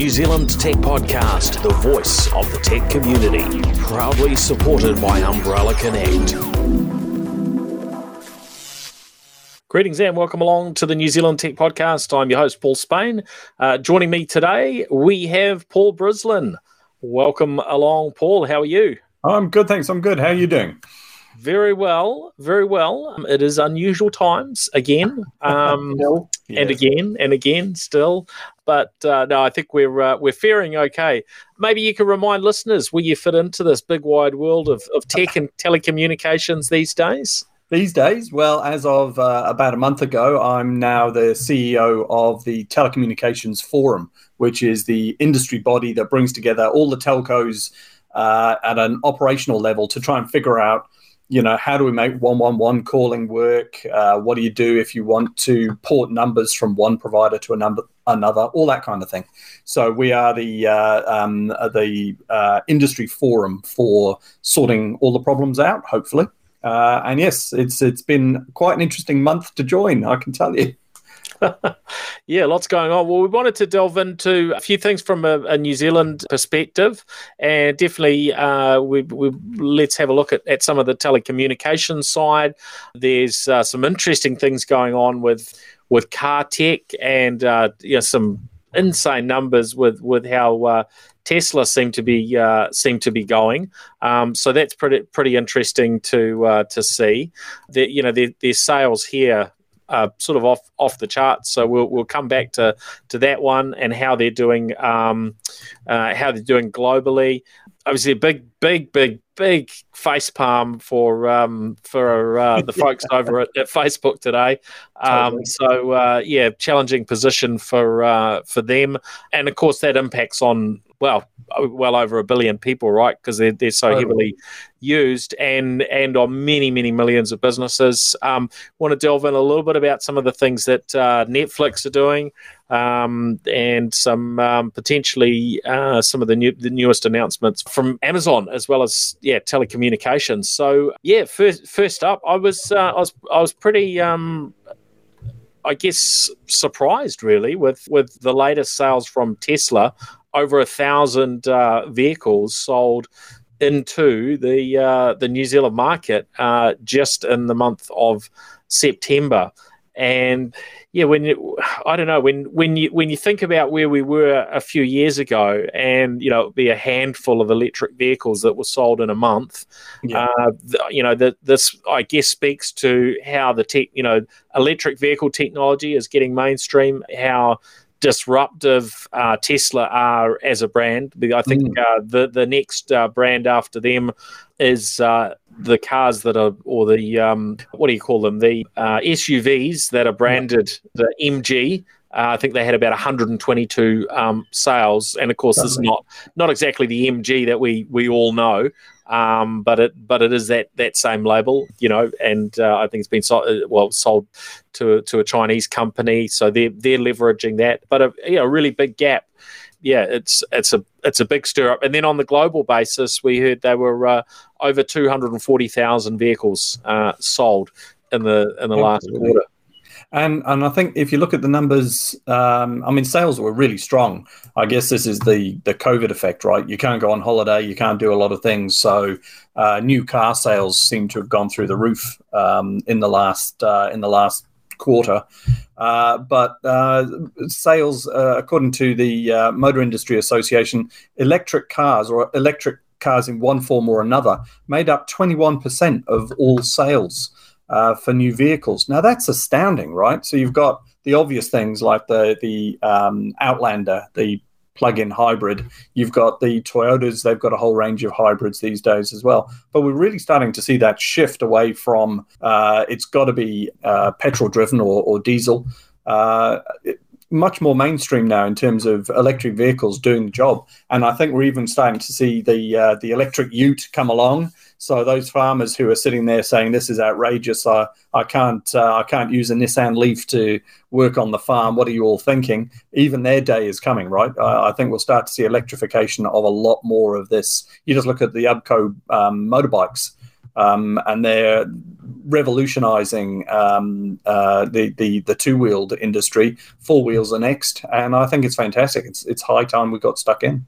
New Zealand Tech Podcast, the voice of the tech community, proudly supported by Umbrellar Connect. Greetings and welcome along to the New Zealand Tech Podcast. I'm your host, Paul Spain. Uh, joining me today, we have Paul Brislen. Welcome along, Paul. How are you? I'm good, thanks. I'm good. How are you doing? Very well, very well. Um, it is unusual times again, um, yes. and again and again still. But uh, no, I think we're uh, we're faring okay. Maybe you can remind listeners where you fit into this big wide world of, of tech and telecommunications these days. These days, well, as of uh, about a month ago, I'm now the CEO of the Telecommunications Forum, which is the industry body that brings together all the telcos uh, at an operational level to try and figure out you know, how do we make 111 calling work? Uh, what do you do if you want to port numbers from one provider to a number, another? All that kind of thing. So we are the uh, um, uh, the uh, industry forum for sorting all the problems out. Hopefully, uh, and yes, it's it's been quite an interesting month to join. I can tell you. yeah, lots going on. Well, we wanted to delve into a few things from a, a New Zealand perspective, and definitely uh, we, we, let's have a look at, at some of the telecommunications side. There's uh, some interesting things going on with with car tech, and uh, you know, some insane numbers with with how uh, Tesla seem to be uh, seem to be going. Um, so that's pretty pretty interesting to uh, to see. That you know their, their sales here uh, sort of off off the charts. So we'll we'll come back to to that one and how they're doing um, uh, how they're doing globally. Obviously, a big big big big face palm for um, for uh, the folks over at, at, Facebook today. Um, totally. So uh, yeah, challenging position for uh, for them, and of course that impacts on well, well over a billion people, right? Because they're, they're so totally. heavily used and and on many many millions of businesses. Um, want to delve in a little bit about some of the things that uh, Netflix are doing, um, and some um, potentially uh, some of the new the newest announcements from Amazon as well as yeah telecommunications. So yeah, first first up, I was uh, I was I was pretty. Um, I guess surprised really with with the latest sales from Tesla over a thousand uh, vehicles sold into the uh, the New Zealand market uh, just in the month of September. And yeah, when you, I don't know when when you when you think about where we were a few years ago, and you know, it'd be a handful of electric vehicles that were sold in a month. Yeah. Uh, you know, that this I guess speaks to how the tech, you know, electric vehicle technology is getting mainstream. How disruptive uh, Tesla are as a brand. I think mm. uh, the the next uh, brand after them is uh, the cars that are, or the um, what do you call them? The uh, SUVs that are branded the MG. Uh, I think they had about 122 um, sales, and of course, this is not not exactly the MG that we we all know, um, but it but it is that that same label, you know, and uh, I think it's been sold, uh, well sold to to a Chinese company, so they're they're leveraging that, but a you know, really big gap. Yeah, it's it's a it's a big stir up, and then on the global basis, we heard there were uh, over two hundred and forty thousand vehicles uh, sold in the in the last quarter. And and I think if you look at the numbers, um, I mean, sales were really strong. I guess this is the the COVID effect, right? You can't go on holiday, you can't do a lot of things, so uh, new car sales seem to have gone through the roof um, in the last uh, in the last quarter. Uh, but uh, sales, uh, according to the uh, Motor Industry Association, electric cars or electric cars in one form or another made up 21% of all sales uh, for new vehicles. Now that's astounding, right? So you've got the obvious things like the the um, Outlander, the plug-in hybrid. You've got the Toyotas; they've got a whole range of hybrids these days as well. But we're really starting to see that shift away from uh, it's got to be uh, petrol-driven or, or diesel. Uh, it, much more mainstream now in terms of electric vehicles doing the job, and I think we're even starting to see the uh, the electric Ute come along so those farmers who are sitting there saying this is outrageous, I, I can't uh, I can't use a Nissan Leaf to work on the farm. What are you all thinking? Even their day is coming, right? I think we'll start to see electrification of a lot more of this. You just look at the Ubco um, motorbikes. um, and they're revolutionizing um, uh, the, the the two wheeled industry. Four wheels are next, and I think it's fantastic. It's it's high time we got stuck in.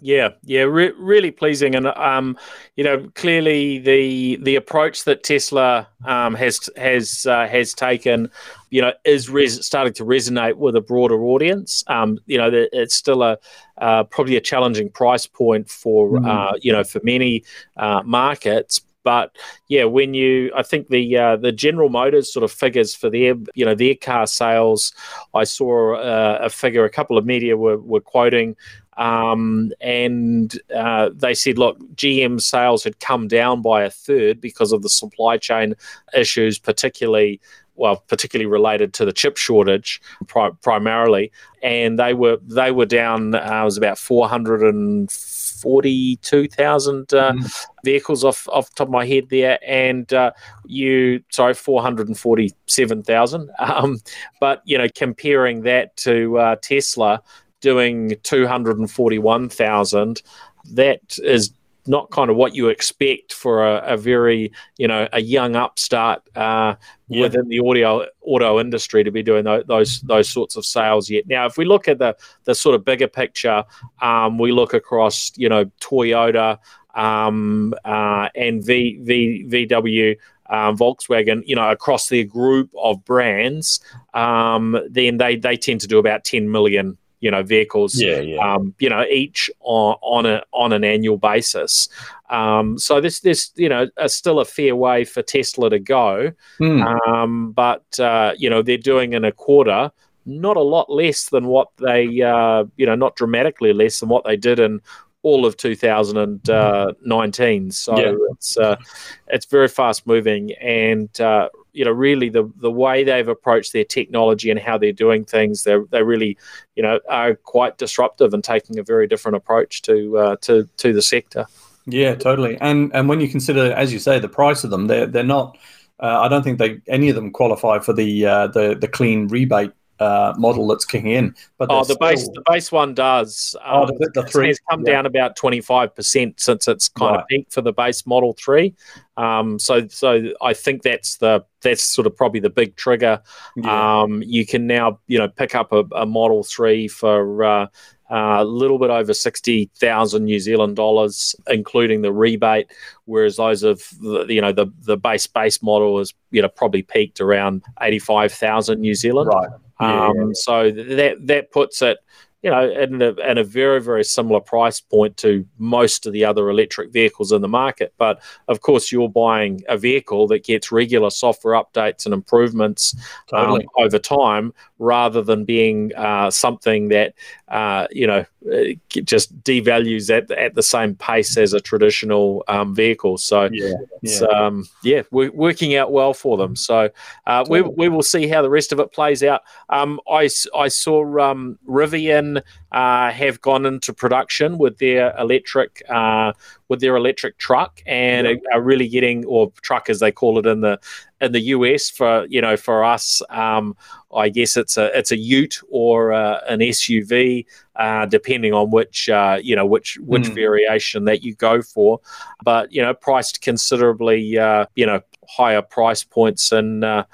Yeah, yeah, re- really pleasing, and um, you know, clearly the the approach that Tesla um, has has uh, has taken, you know, is res- starting to resonate with a broader audience. Um, you know, it's still a uh, probably a challenging price point for mm. uh, you know for many uh, markets, but yeah, when you, I think the uh, the General Motors sort of figures for their you know their car sales, I saw uh, a figure a couple of media were, were quoting um, and uh, they said, look, GM sales had come down by a third because of the supply chain issues, particularly well, particularly related to the chip shortage, pri- primarily, and they were they were down. Uh, it was about four hundred and forty-two thousand uh, mm. vehicles off off the top of my head there, and uh, you sorry, four hundred and forty-seven thousand. Um, but you know, comparing that to uh, Tesla, doing 241,000, that is not kind of what you expect for a, a very, you know, a young upstart uh, yeah. within the audio auto industry to be doing those, those, those sorts of sales yet. Now, if we look at the the sort of bigger picture, um, we look across, you know, Toyota um, uh, and v, v, VW. Um, Volkswagen, you know, across their group of brands, um, then they they tend to do about 10 million you know vehicles yeah, yeah. Um, you know each on, on a on an annual basis um, so this this you know is still a fair way for Tesla to go mm. um, but uh, you know they're doing in a quarter not a lot less than what they uh, you know not dramatically less than what they did in all of 2019 so yeah. it's uh, it's very fast moving and uh, you know really the the way they've approached their technology and how they're doing things they they really you know are quite disruptive and taking a very different approach to uh, to to the sector. Yeah totally. And and when you consider as you say the price of them they're they're not uh, I don't think they any of them qualify for the uh, the the clean rebate uh, model that's kicking in. But oh, the still... base the base one does. Um, oh, the, the three has come yeah. down about twenty five percent since it's kind right. of peaked for the base Model Three. Um, so so I think that's the that's sort of probably the big trigger. Yeah. Um, you can now you know pick up a, a Model Three for. Uh, a little bit over 60,000 New Zealand dollars, including the rebate, whereas those of the, you know the the base base model is you know probably peaked around 85,000 New Zealand. Right. Um, so that that puts it, you know, in a, in a very very similar price point to most of the other electric vehicles in the market. But of course, you're buying a vehicle that gets regular software updates and improvements um, totally. um, over time, rather than being uh, something that uh, you know just devalues at at the same pace as a traditional um, vehicle. So yeah, yeah. Um, yeah, we're working out well for them. So uh, we we will see how the rest of it plays out. Um, I I saw um, Rivian uh, have gone into production with their electric uh, with their electric truck and yeah. are, really getting or truck as they call it in the in the US for you know for us um, I guess it's a it's a Ute or uh, an SUV uh, depending on which uh, you know which which mm. variation that you go for but you know priced considerably uh, you know higher price points and uh,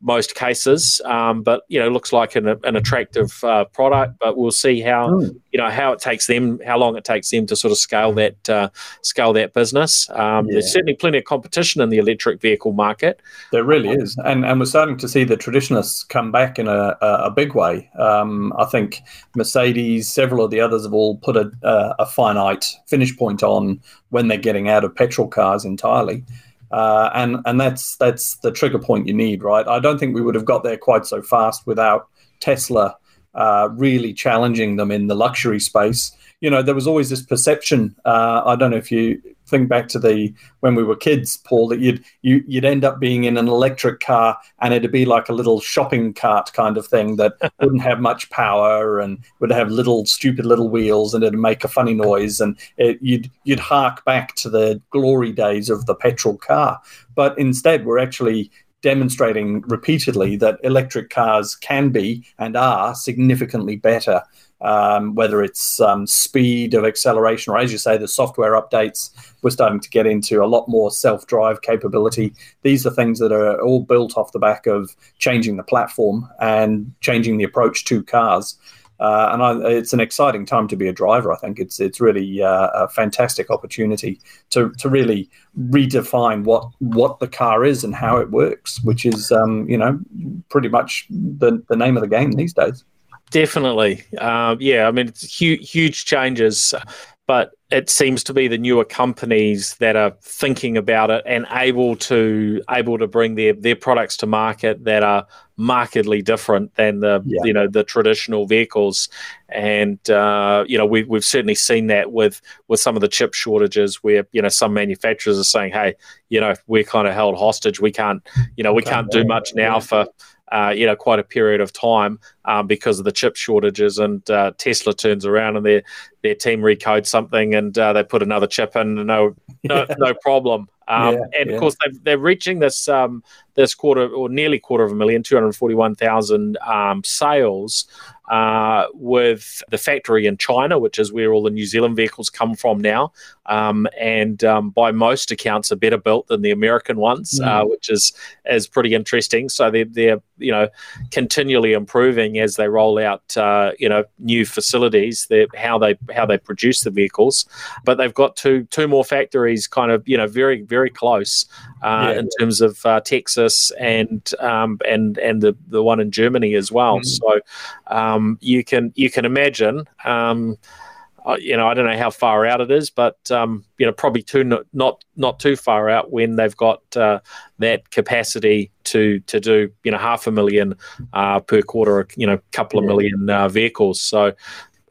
most cases. Um, but you know, looks like an, an attractive uh, product. But we'll see how mm. you know how it takes them, how long it takes them to sort of scale that uh, scale that business. Um, yeah. There's certainly plenty of competition in the electric vehicle market. There really um, is, and and we're starting to see the traditionalists come back in a, a, big way. Um, I think Mercedes, several of the others have all put a, a finite finish point on when they're getting out of petrol cars entirely. Uh, and and that's that's the trigger point you need, right? I don't think we would have got there quite so fast without Tesla uh, really challenging them in the luxury space. You know, there was always this perception. Uh, I don't know if you think back to the when we were kids, Paul, that you'd you, would you would end up being in an electric car and it'd be like a little shopping cart kind of thing that wouldn't have much power and would have little stupid little wheels and it'd make a funny noise and it, you'd you'd hark back to the glory days of the petrol car. But instead, we're actually demonstrating repeatedly that electric cars can be and are significantly better. Um, whether it's um, speed of acceleration or, as you say, the software updates, we're starting to get into a lot more self drive capability. These are things that are all built off the back of changing the platform and changing the approach to cars. Uh, and I, it's an exciting time to be a driver. I think it's it's really uh, a fantastic opportunity to to really redefine what what the car is and how it works, which is um, you know pretty much the the name of the game these days. Definitely, uh, yeah. I mean, it's huge huge changes but it seems to be the newer companies that are thinking about it and able to able to bring their their products to market that are markedly different than the yeah. you know the traditional vehicles and uh, you know we, we've certainly seen that with with some of the chip shortages where you know some manufacturers are saying hey you know we're kind of held hostage we can't you know we can't do much now for uh, you know, quite a period of time um, because of the chip shortages. And uh, Tesla turns around and their their team recodes something and uh, they put another chip in, no no, no problem. Um, yeah, and of course, they're, they're reaching this um, this quarter or nearly quarter of a million, two hundred forty one thousand um, sales uh, with the factory in China, which is where all the New Zealand vehicles come from now, um, and um, by most accounts are better built than the American ones, mm. uh, which is is pretty interesting. So they're they're you know continually improving as they roll out uh, you know new facilities, how they how they produce the vehicles, but they've got two two more factories, kind of you know very very close uh, yeah. in terms of uh, Texas and um, and and the the one in Germany as well. Mm. So um, you can you can imagine. Um, uh, you know, I don't know how far out it is, but um, you know, probably too not not, not too far out when they've got uh, that capacity to to do you know half a million uh, per quarter, you know, couple of yeah. million uh, vehicles. So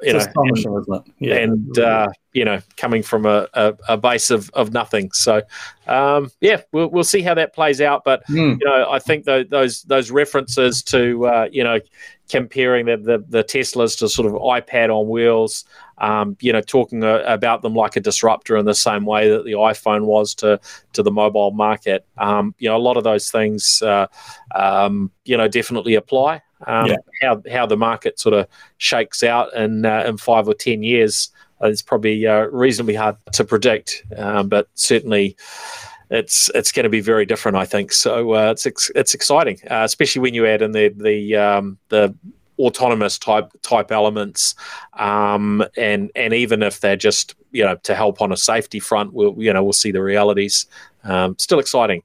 you know, and, yeah. and uh, you know, coming from a, a, a, base of, of nothing. So, um, yeah, we'll, we'll see how that plays out. But mm. you know, I think the, those those references to uh, you know comparing the, the, the Teslas to sort of iPad on wheels, um, you know, talking uh, about them like a disruptor in the same way that the iPhone was to to the mobile market. Um, you know, a lot of those things, uh, um, you know, definitely apply. Um, yeah. How how the market sort of shakes out in uh, in five or ten years is probably uh, reasonably hard to predict, um, but certainly it's it's going to be very different, I think. So uh, it's ex- it's exciting, uh, especially when you add in the the um, the autonomous type type elements, um, and and even if they're just you know to help on a safety front, we'll you know we'll see the realities. Um, still exciting.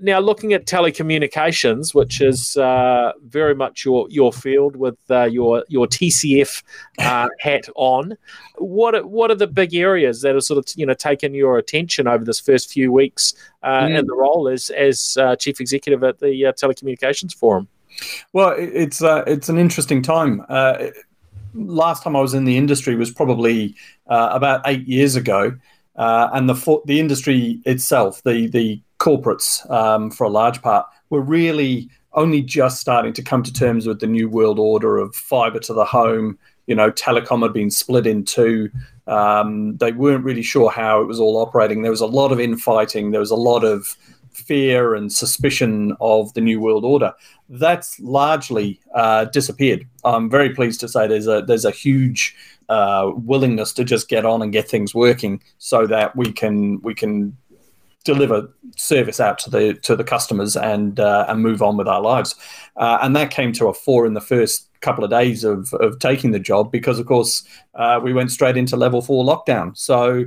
Now, looking at telecommunications, which is uh, very much your your field with uh, your your TCF uh, hat on, what are, what are the big areas that have sort of you know taken your attention over this first few weeks uh, mm. in the role as as uh, chief executive at the uh, Telecommunications Forum? Well, it's uh, it's an interesting time. Uh, last time I was in the industry was probably uh, about eight years ago, uh, and the the industry itself, the the corporates, um, for a large part, were really only just starting to come to terms with the new world order of fiber to the home. You know, telecom had been split in two. Um, they weren't really sure how it was all operating. There was a lot of infighting. There was a lot of fear and suspicion of the new world order. That's largely uh, disappeared. I'm very pleased to say there's a there's a huge uh, willingness to just get on and get things working so that we can we can deliver service out to the to the customers and uh, and move on with our lives. Uh, and that came to a fore in the first couple of days of of taking the job because of course uh, we went straight into level 4 lockdown. So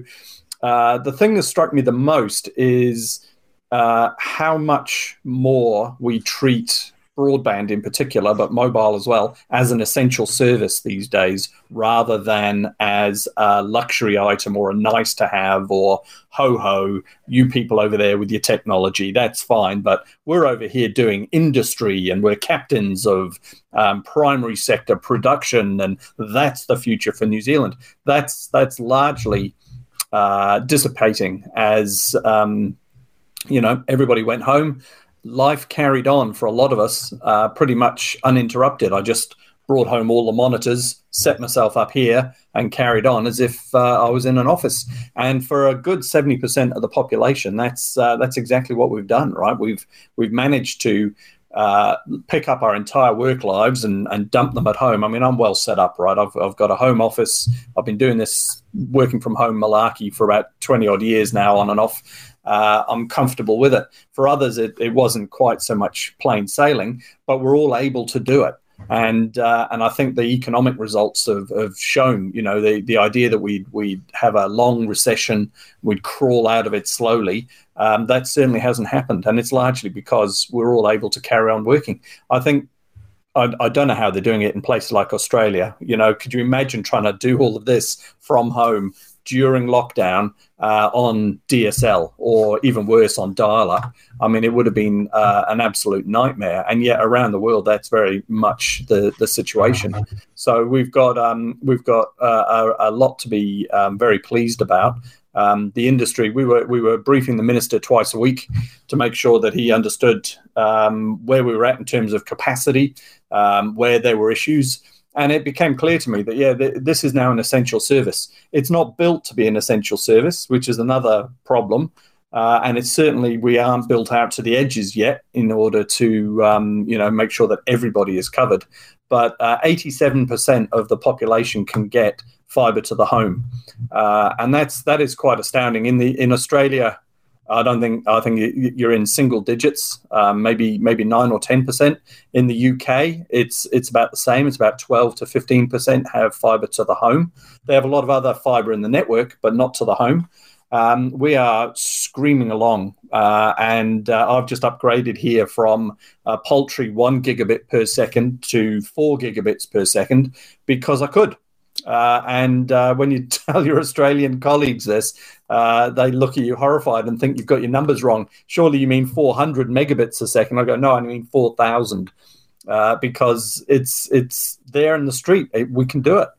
uh, the thing that struck me the most is uh, how much more we treat broadband in particular, but mobile as well, as an essential service these days rather than as a luxury item or a nice to have or ho ho, you people over there with your technology, that's fine. But we're over here doing industry and we're captains of um, primary sector production, and that's the future for New Zealand. That's, that's largely. Uh, dissipating as um, you know, everybody went home. Life carried on for a lot of us uh, pretty much uninterrupted. I just brought home all the monitors, set myself up here and carried on as if uh, I was in an office. And for a good seventy percent of the population, that's uh, that's exactly what we've done. Right? We've we've managed to uh, pick up our entire work lives and, and dump them at home. I mean, I'm well set up, right? I've, I've got a home office. I've been doing this working from home malarkey for about 20 odd years now, on and off. Uh, I'm comfortable with it. For others, it, it wasn't quite so much plain sailing, but we're all able to do it and uh, and I think the economic results have, have shown, you know, the, the idea that we we'd have a long recession, we'd crawl out of it slowly. Um, that certainly hasn't happened, and it's largely because we're all able to carry on working. I think I, I, don't know how they're doing it in places like Australia. You know, could you imagine trying to do all of this from home during lockdown uh, on DSL or even worse on dial up. I mean, it would have been uh, an absolute nightmare. And yet, around the world, that's very much the, the situation. So we've got um, we've got uh, a, a, lot to be um, very pleased about. Um, the industry, we were we were briefing the minister twice a week to make sure that he understood um, where we were at in terms of capacity, um, where there were issues and it became clear to me that yeah th- this is now an essential service. It's not built to be an essential service which is another problem. Uh, and it's certainly we aren't built out to the edges yet in order to um, you know make sure that everybody is covered. But uh, 87% of the population can get fiber to the home. Uh, and that's that is quite astounding. In the in australia I don't think I think you're in single digits, um, maybe maybe nine or ten percent. In the UK, it's it's about the same. It's about twelve to fifteen percent have fibre to the home. They have a lot of other fibre in the network, but not to the home. Um, we are screaming along, uh, and uh, I've just upgraded here from a paltry one gigabit per second to four gigabits per second because I could. Uh, and uh, when you tell your Australian colleagues this, uh, they look at you horrified and think you've got your numbers wrong. Surely you mean 400 megabits a second? I go, no, I mean 4,000, uh, because it's it's there in the street. It, we can do it,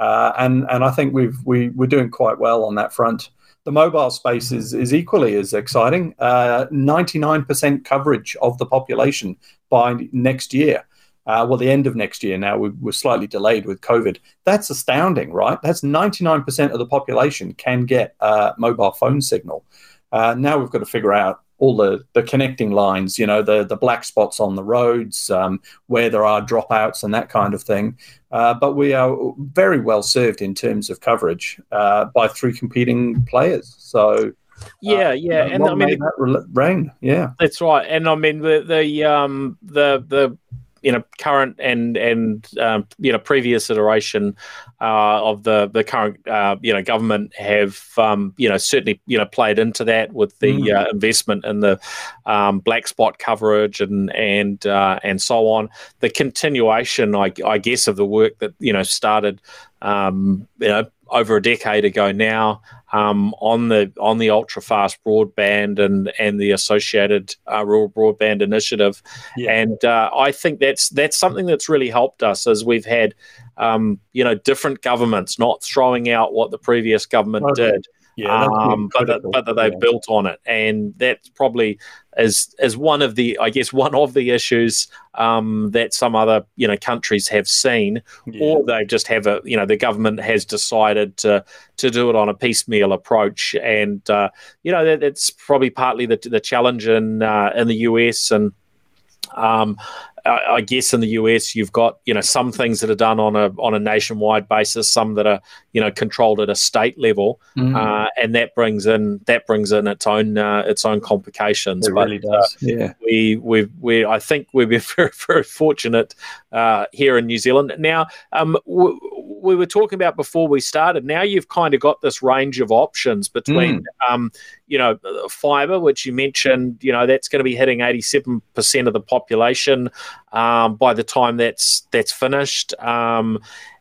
uh, and and I think we've we we're doing quite well on that front. The mobile space is is equally as exciting. 99% uh, coverage of the population by next year uh, well, the end of next year now, we, are slightly delayed with COVID. That's astounding, right? That's 99% of the population can get a mobile phone signal. Uh, now we've got to figure out all the, the connecting lines, you know, the, the black spots on the roads, um, where there are dropouts and that kind of thing. Uh, but we are very well served in terms of coverage uh, by three competing players. So, yeah, uh, yeah, and I mean, that rain. Yeah, that's right. And I mean, the the um the the you know current and and um, you know previous iteration uh, of the the current uh, you know government have um, you know certainly you know played into that with the mm. uh, investment in the um, black spot coverage and and uh, and so on. The continuation, I, I, guess, of the work that you know started um, you know over a decade ago now um, on the on the ultra fast broadband and and the associated uh, rural broadband initiative, yeah. and uh, I think that's that's something that's really helped us as we've had um, you know different governments not throwing out what the previous government okay. did. Yeah, um, but that, but that they've yeah. built on it, and that's probably as as one of the I guess one of the issues um, that some other you know countries have seen, yeah. or they just have a you know the government has decided to to do it on a piecemeal approach, and uh, you know that, that's probably partly the the challenge in uh, in the US and. Um, I guess in the US, you've got you know some things that are done on a on a nationwide basis, some that are you know controlled at a state level, mm. uh, and that brings in that brings in its own uh, its own complications. It but, really does. Uh, yeah, we we we I think we've been very very fortunate uh, here in New Zealand. Now, um, w- we were talking about before we started. Now you've kind of got this range of options between, mm. um, you know, fibre, which you mentioned. You know, that's going to be hitting eighty-seven percent of the population um, by the time that's that's finished, um,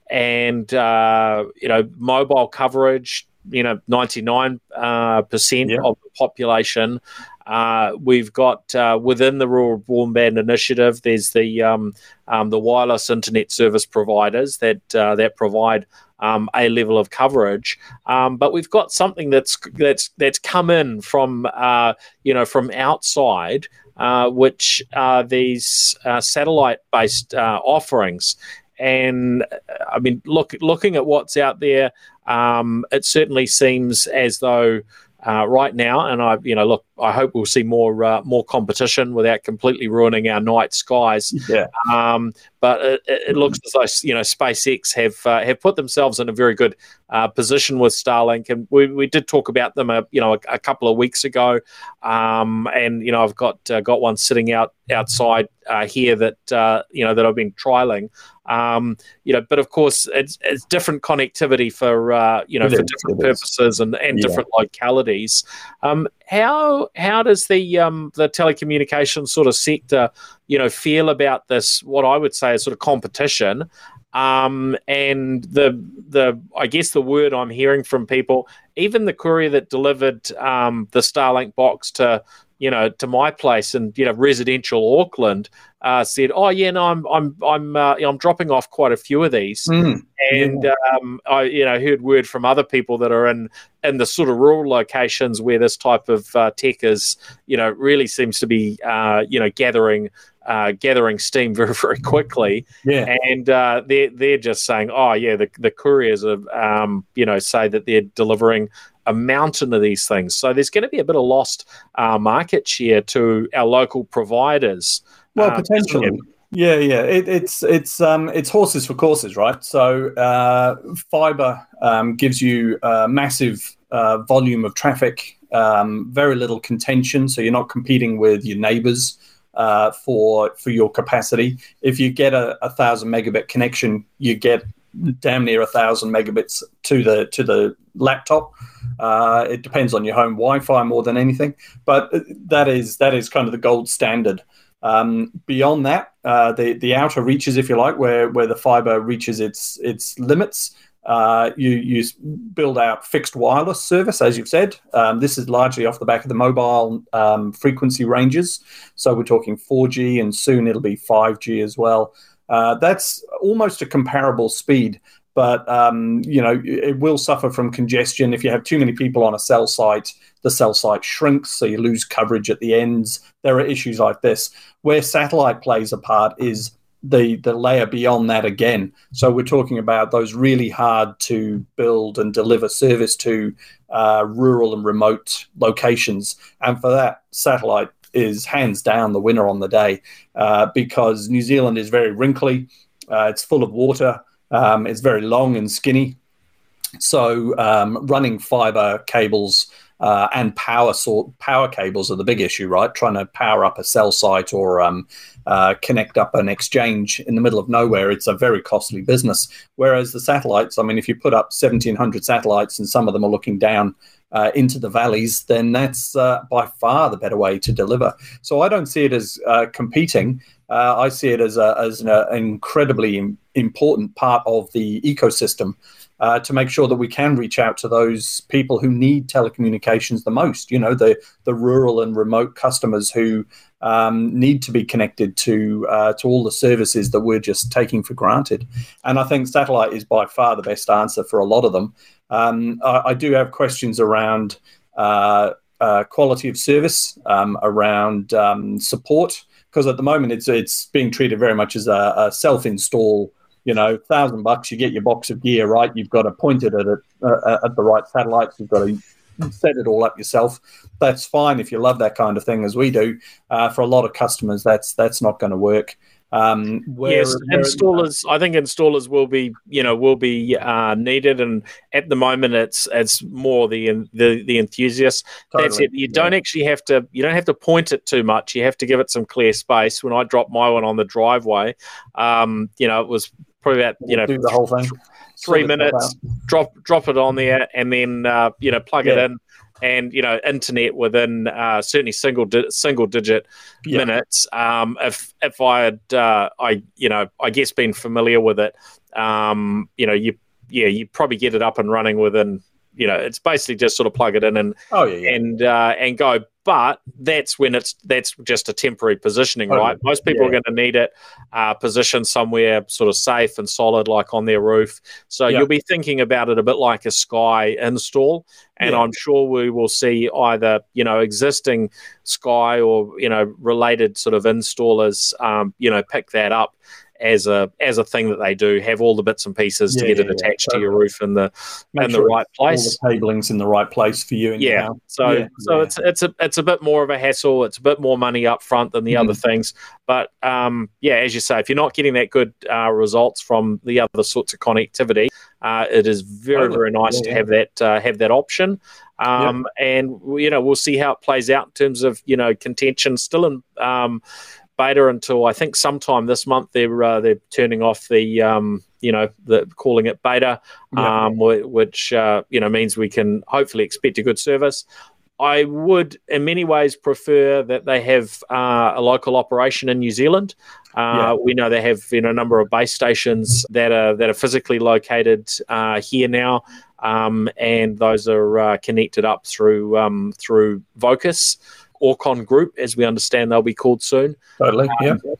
and uh, you know, mobile coverage. You know, ninety-nine uh, percent yeah. of the population. Uh, we've got uh, within the rural broadband initiative, there's the um, um, the wireless internet service providers that uh, that provide um, a level of coverage, um, but we've got something that's that's that's come in from uh, you know from outside, uh, which are these uh, satellite based offerings. And I mean, look, looking at what's out there, um, it certainly seems as though right now. And I, you know, look, I hope we'll see more uh, more competition without completely ruining our night skies. Yeah. Um, but it, it, looks as though you know SpaceX have uh, have put themselves in a very good uh, position with Starlink, and we, we did talk about them, a, uh, you know, a, a couple of weeks ago. Um, and you know, I've got uh, got one sitting out outside here that you know that I've been trialing. Um, you know, but of course, it's, it's different connectivity for uh, you know it for is, different purposes and, and yeah. different localities. Um, how how does the um, the telecommunications sort of sector you know feel about this? What I would say is sort of competition. Um, and the the I guess the word I'm hearing from people, even the courier that delivered um, the Starlink box to you know, to my place in you know residential Auckland, uh, said, "Oh yeah, no, I'm I'm I'm uh, I'm dropping off quite a few of these," mm, and yeah. um, I you know heard word from other people that are in in the sort of rural locations where this type of uh, tech is, you know, really seems to be uh, you know gathering uh, gathering steam very very quickly. Yeah, and uh, they're they're just saying, oh yeah, the the couriers are um, you know say that they're delivering a mountain of these things. So there's going to be a bit of lost uh, market share to our local providers. Well, um, potentially. Yeah, yeah. It, it's it's um, it's horses for courses, right? So uh, fiber um, gives you a massive uh, volume of traffic, um, very little contention, so you're not competing with your neighbors uh, for for your capacity. If you get a, a thousand megabit connection, you get damn near a thousand megabits to the to the laptop. Uh, it depends on your home Wi-Fi more than anything, but that is that is kind of the gold standard. Um, beyond that, uh, the the outer reaches, if you like, where where the fiber reaches its its limits, uh, you you build out fixed wireless service, as you've said. Um, this is largely off the back of the mobile um, frequency ranges. So we're talking 4G, and soon it'll be 5G as well. Uh, that's almost a comparable speed but um, you know it will suffer from congestion if you have too many people on a cell site the cell site shrinks so you lose coverage at the ends there are issues like this where satellite plays a part is the the layer beyond that again so we're talking about those really hard to build and deliver service to uh, rural and remote locations and for that satellite is hands down the winner on the day uh, because new zealand is very wrinkly uh, it's full of water um, it's very long and skinny. So um, running fiber cables uh, and power sort power cables are the big issue, right? Trying to power up a cell site or um, uh, connect up an exchange in the middle of nowhere, it's a very costly business. Whereas the satellites, I mean, if you put up 1,700 satellites and some of them are looking down uh, into the valleys, then that's uh, by far the better way to deliver. So I don't see it as uh, competing. Uh, I see it as, a, as an, incredibly important part of the ecosystem uh, to make sure that we can reach out to those people who need telecommunications the most. You know, the the rural and remote customers who um, need to be connected to uh, to all the services that we're just taking for granted. And I think satellite is by far the best answer for a lot of them. Um, I, I, do have questions around. Uh, uh quality of service, um, around um, support, because at the moment it's it's being treated very much as a, a self-install. You know, thousand bucks, you get your box of gear, right? You've got to point it at it, uh, at the right satellites. You've got to set it all up yourself. That's fine if you love that kind of thing, as we do. Uh, for a lot of customers, that's that's not going to work. Um, where, yes, where, installers. I think installers will be, you know, will be uh, needed, and at the moment, it's it's more the the the enthusiasts. Totally. That's it. You yeah. don't actually have to. You don't have to point it too much. You have to give it some clear space. When I dropped my one on the driveway, um, you know, it was probably about you know do the whole thing. Three minutes, drop drop it on there, and then uh, you know plug yeah. it in and you know internet within uh, certainly single di- single digit yeah. minutes. Um, if if I had uh, I you know I guess been familiar with it, um, you know you yeah you probably get it up and running within you know it's basically just sort of plug it in and oh, yeah, yeah. and uh, and go but that's when it's that's just a temporary positioning, oh, right? Most people yeah. are going to need it uh, positioned somewhere sort of safe and solid, like on their roof. So you'll be thinking about it a bit like a Sky install, and. I'm sure we will see either you know existing Sky or you know related sort of installers, um, you know, pick that up as a as a thing that they do. Have all the bits and pieces yeah, to get it attached yeah. to your roof in the in sure the right place. All the cabling's in the right place for you. yeah. So so it's it's a it's a bit more of a hassle. It's a bit more money up front than the mm. other things. But um, yeah, as you say, if you're not getting that good uh, results from the other sorts of connectivity, uh, it is very very nice to have that uh, have that option. Um. And you know, we'll see how it plays out in terms of you know contention still in um, beta until I think sometime this month. They're uh, they're turning off the um, you know the calling it beta, yep. Um, which uh, you know means we can hopefully expect a good service. I would, in many ways, prefer that they have uh, a local operation in New Zealand. Uh, yeah. We know they have you know a number of base stations that are that are physically located uh, here now, um, and those are uh, connected up through um, through Vocus, Orcon Group, as we understand they'll be called soon. Totally, um, yeah.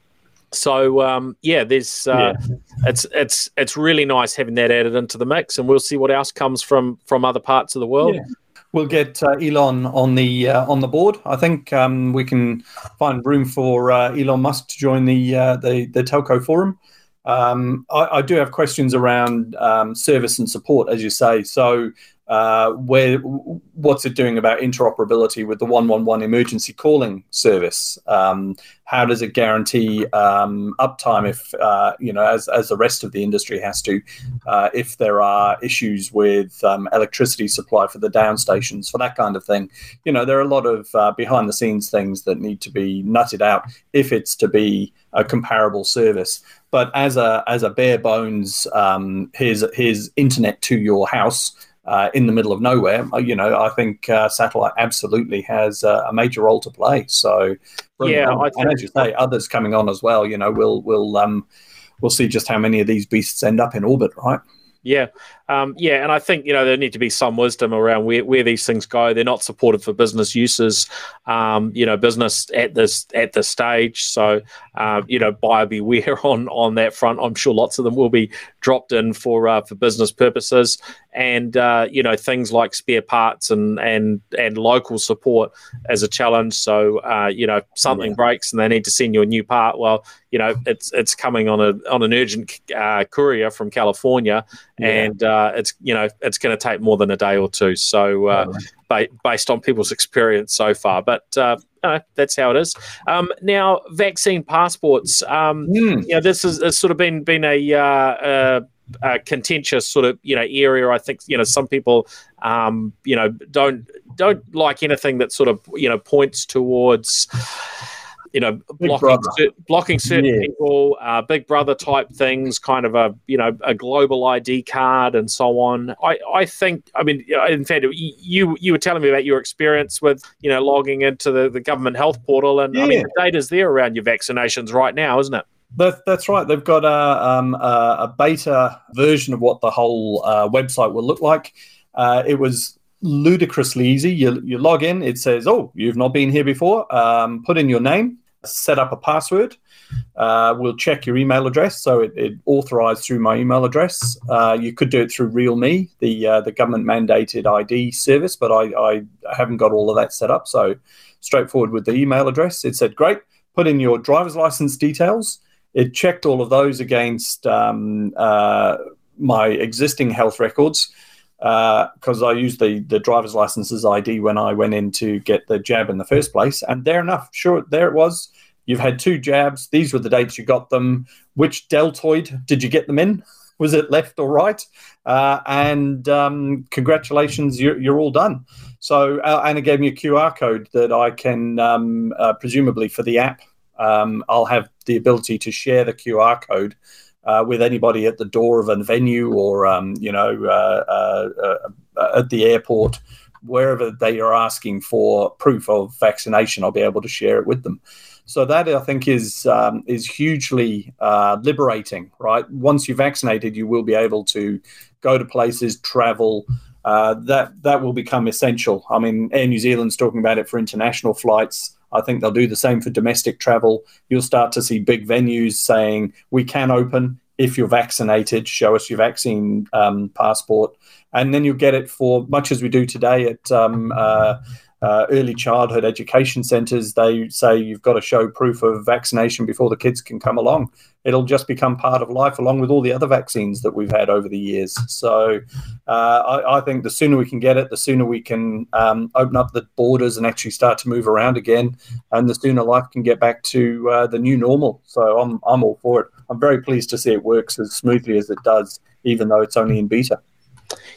So um, yeah, there's uh, yeah. it's it's it's really nice having that added into the mix, and we'll see what else comes from from other parts of the world. Yeah. We'll get uh, Elon on the uh, on the board. I think um, we can find room for uh, Elon Musk to join the uh, the, the telco forum. Um, I, I, do have questions around um, service and support, as you say. So uh, where what's it doing about interoperability with the 111 emergency calling service? Um, how does it guarantee um, uptime if uh, you know as, as the rest of the industry has to uh, if there are issues with um, electricity supply for the down stations for that kind of thing? You know there are a lot of uh, behind the scenes things that need to be nutted out if it's to be a comparable service. But as a as a bare bones, um, here's here's internet to your house uh, in the middle of nowhere, uh, you know, I think uh, satellite absolutely has uh, a major role to play. So, yeah, and, and as you say, others coming on as well. You know, we'll we'll um, we'll see just how many of these beasts end up in orbit, right? Yeah, um, yeah, and I think you know there need to be some wisdom around where, where these things go. They're not supported for business uses, um, you know, business at this at this stage. So, uh, you know, buyer beware on on that front. I'm sure lots of them will be dropped in for uh, for business purposes, and uh, you know things like spare parts and and and local support as a challenge. So, uh, you know, something yeah. breaks and they need to send you a new part. Well, you know, it's it's coming on a on an urgent uh, courier from California yeah. and uh, it's you know it's going to take more than a day or two. So uh, ba- based on people's experience so far, but uh, that's how it is. Um, now, vaccine passports. Um, mm. You know, this has sort of been been a, uh, a, contentious sort of you know area. I think you know some people um, you know don't don't like anything that sort of you know points towards you know, blocking, cer- blocking certain yeah. people, uh, Big Brother type things, kind of a you know a global ID card and so on. I, I think, I mean, in fact, you you were telling me about your experience with you know logging into the, the government health portal, and yeah. I mean the data's there around your vaccinations right now, isn't it? That, that's right. They've got a, um, a, beta version of what the whole uh, website will look like. Uh, it was ludicrously easy. You, you log in, it says, Oh, you've not been here before. Um, put in your name, set up a password. Uh, we'll check your email address, so it, it authorized through my email address. Uh, you could do it through RealMe, the uh, the government mandated ID service, but I, I haven't got all of that set up. So straightforward with the email address. It said, "Great, put in your driver's license details." It checked all of those against um, uh, my existing health records because uh, I used the the driver's license as ID when I went in to get the jab in the first place. And there enough, sure, there it was. You've had two jabs. These were the dates you got them. Which deltoid did you get them in? Was it left or right? Uh, and um, congratulations, you're, you're, all done. So, uh, it gave me a QR code that I can, um, uh, presumably for the app, um, I'll have the ability to share the QR code uh, with anybody at the door of a venue or um, you know uh, uh, uh, at the airport, wherever they are asking for proof of vaccination, I'll be able to share it with them. So that I think is um, is hugely uh, liberating, right? Once you're vaccinated, you will be able to go to places, travel. Uh, that that will become essential. I mean, Air New Zealand's talking about it for international flights. I think they'll do the same for domestic travel. You'll start to see big venues saying we can open if you're vaccinated. Show us your vaccine um, passport, and then you'll get it for much as we do today at um, uh, uh, early childhood education centres, they say you've got to show proof of vaccination before the kids can come along. It'll just become part of life along with all the other vaccines that we've had over the years. So uh, I, I, think the sooner we can get it, the sooner we can um, open up the borders and actually start to move around again, and the sooner life can get back to uh, the new normal. So I'm, I'm all for it. I'm very pleased to see it works as smoothly as it does, even though it's only in beta.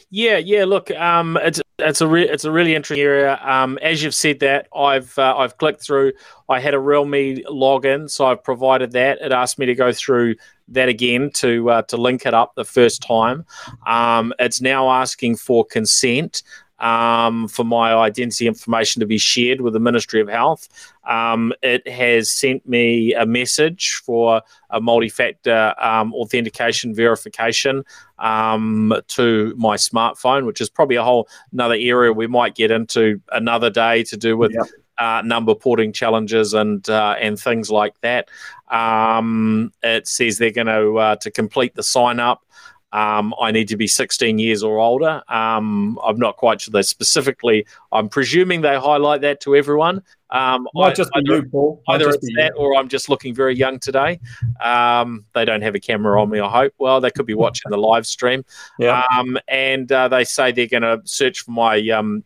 Yeah, yeah. Look, um, it's it's a re- it's a really interesting area. Um, as you've said that, I've uh, I've clicked through. I had a Realme login, so I've provided that. It asked me to go through that again to uh, to link it up the first time. Um, it's now asking for consent um, for my identity information to be shared with the Ministry of Health. Um, it has sent me a message for a multi factor um, authentication verification um, to my smartphone, which is probably a whole another area we might get into another day to do with. Uh, number porting challenges and uh, and things like that. Um, it says they're going to uh, to complete the sign up um, I need to be 16 years or older. Um, I'm not quite sure they specifically. I'm presuming they highlight that to everyone. Um, Might I, just be either, you, either it's that, you. or I'm just looking very young today. Um, they don't have a camera on me. I hope. Well, they could be watching the live stream. Yeah. Um, and uh, they say they're going to search for my, um,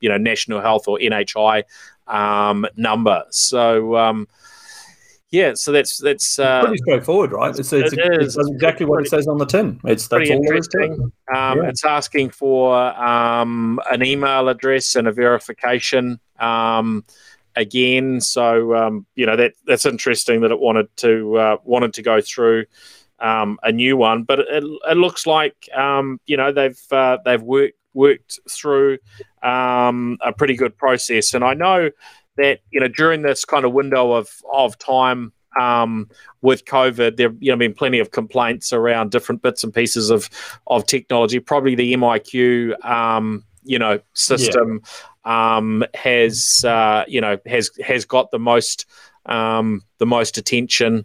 you know, national health or NHI number. So yeah, so that's that's uh, pretty straightforward, right? It's, it's, it is. It's exactly what it says on the tin. It's that's pretty interesting. Um, yeah. It's asking for um, an email address and a verification um, again. So um, you know that that's interesting that it wanted to uh, wanted to go through um, a new one, but it, it looks like um, you know they've uh, they've worked worked through a pretty good process, and I know that you know during this kind of window of of time um, with COVID, there you know been plenty of complaints around different bits and pieces of of technology. Probably the MIQ um, you know system yeah. um, has uh, you know has has got the most um, the most attention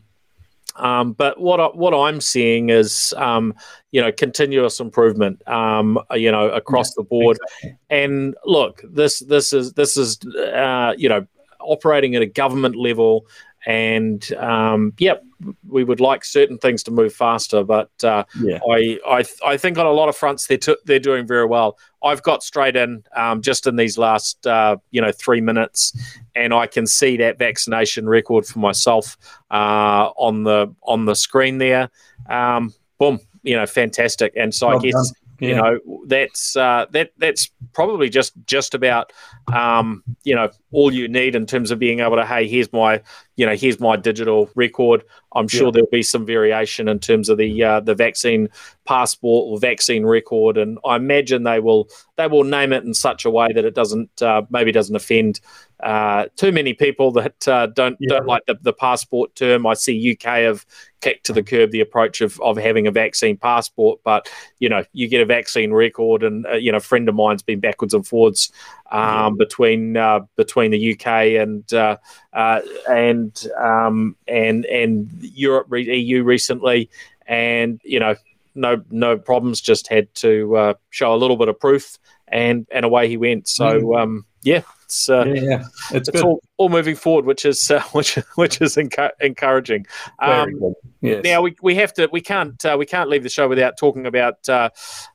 um, but what I, what I'm seeing is, um, you know, continuous improvement, um, you know, across yeah, the board. Exactly. And look, this this is this is, uh, you know, operating at a government level and um, yep, we would like certain things to move faster, but uh, yeah. I, I I think on a lot of fronts they're t- they're doing very well. I've got straight in um, just in these last uh, you know three minutes, and I can see that vaccination record for myself uh, on the on the screen there. Um, boom, you know, fantastic. And so well I guess done. Yeah. You know, that's uh, that that's probably just just about um, you know all you need in terms of being able to hey here's my you know here's my digital record. I'm sure yeah. there'll be some variation in terms of the uh, the vaccine passport or vaccine record, and I imagine they will they will name it in such a way that it doesn't uh, maybe doesn't offend uh, too many people that uh, don't yeah. don't like the, the passport term. I see UK have kicked to the curb the approach of, of having a vaccine passport, but you know you get a vaccine record, and uh, you know a friend of mine's been backwards and forwards um, yeah. between uh, between the UK and uh, uh, and um, and and Europe EU recently, and you know no no problems, just had to show a little bit of proof, and and away he went. So mm. um, yeah it's uh, yeah, yeah, it's, it's all, all, moving forward, which is uh, which which is encu- encouraging. Um, yes. Now we, we have to we can't uh, we can't leave the show without talking about uh,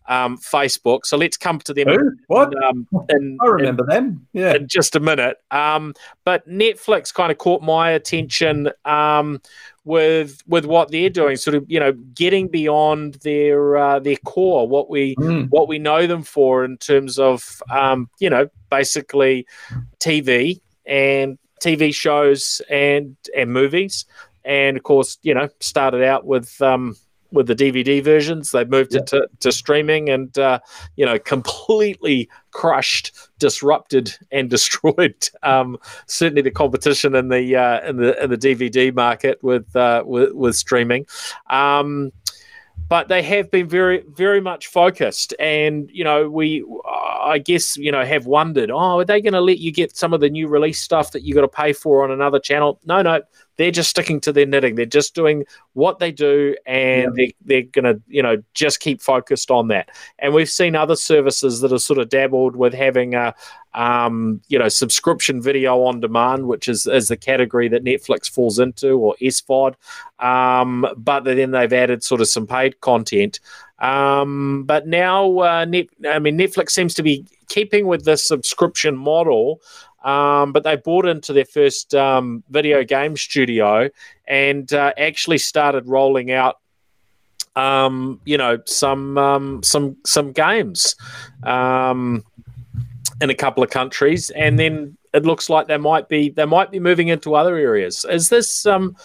um, Facebook. So let's come to them. In, what? Um, in, I remember in, them. Yeah, in just a minute. Um, but Netflix kind of caught my attention um, with with what they're doing, sort of you know getting beyond their uh, their core, what we mm. what we know them for in terms of um, you know basically TV and TV shows and and movies, and of course you know started out with um, with the DVD versions. They've moved yeah. it to, to streaming and, uh, you know, completely crushed, disrupted, and destroyed um, certainly the competition in the uh, in the in the DVD market with uh, with, with streaming. Um, but they have been very very much focused and you know we i guess you know have wondered oh are they going to let you get some of the new release stuff that you got to pay for on another channel no no they're just sticking to their knitting. They're just doing what they do, and yeah. they, they're going to, you know, just keep focused on that. And we've seen other services that have sort of dabbled with having a, um, you know, subscription video on demand, which is, is the category that Netflix falls into, or SVOD. Um, but then they've added sort of some paid content. Um, but now, uh, Net, I mean, Netflix seems to be keeping with this subscription model. Um, but they bought into their first um, video game studio and uh, actually started rolling out um, you know, some um, some some games um, in a couple of countries, and then it looks like they might be they might be moving into other areas. Is this um,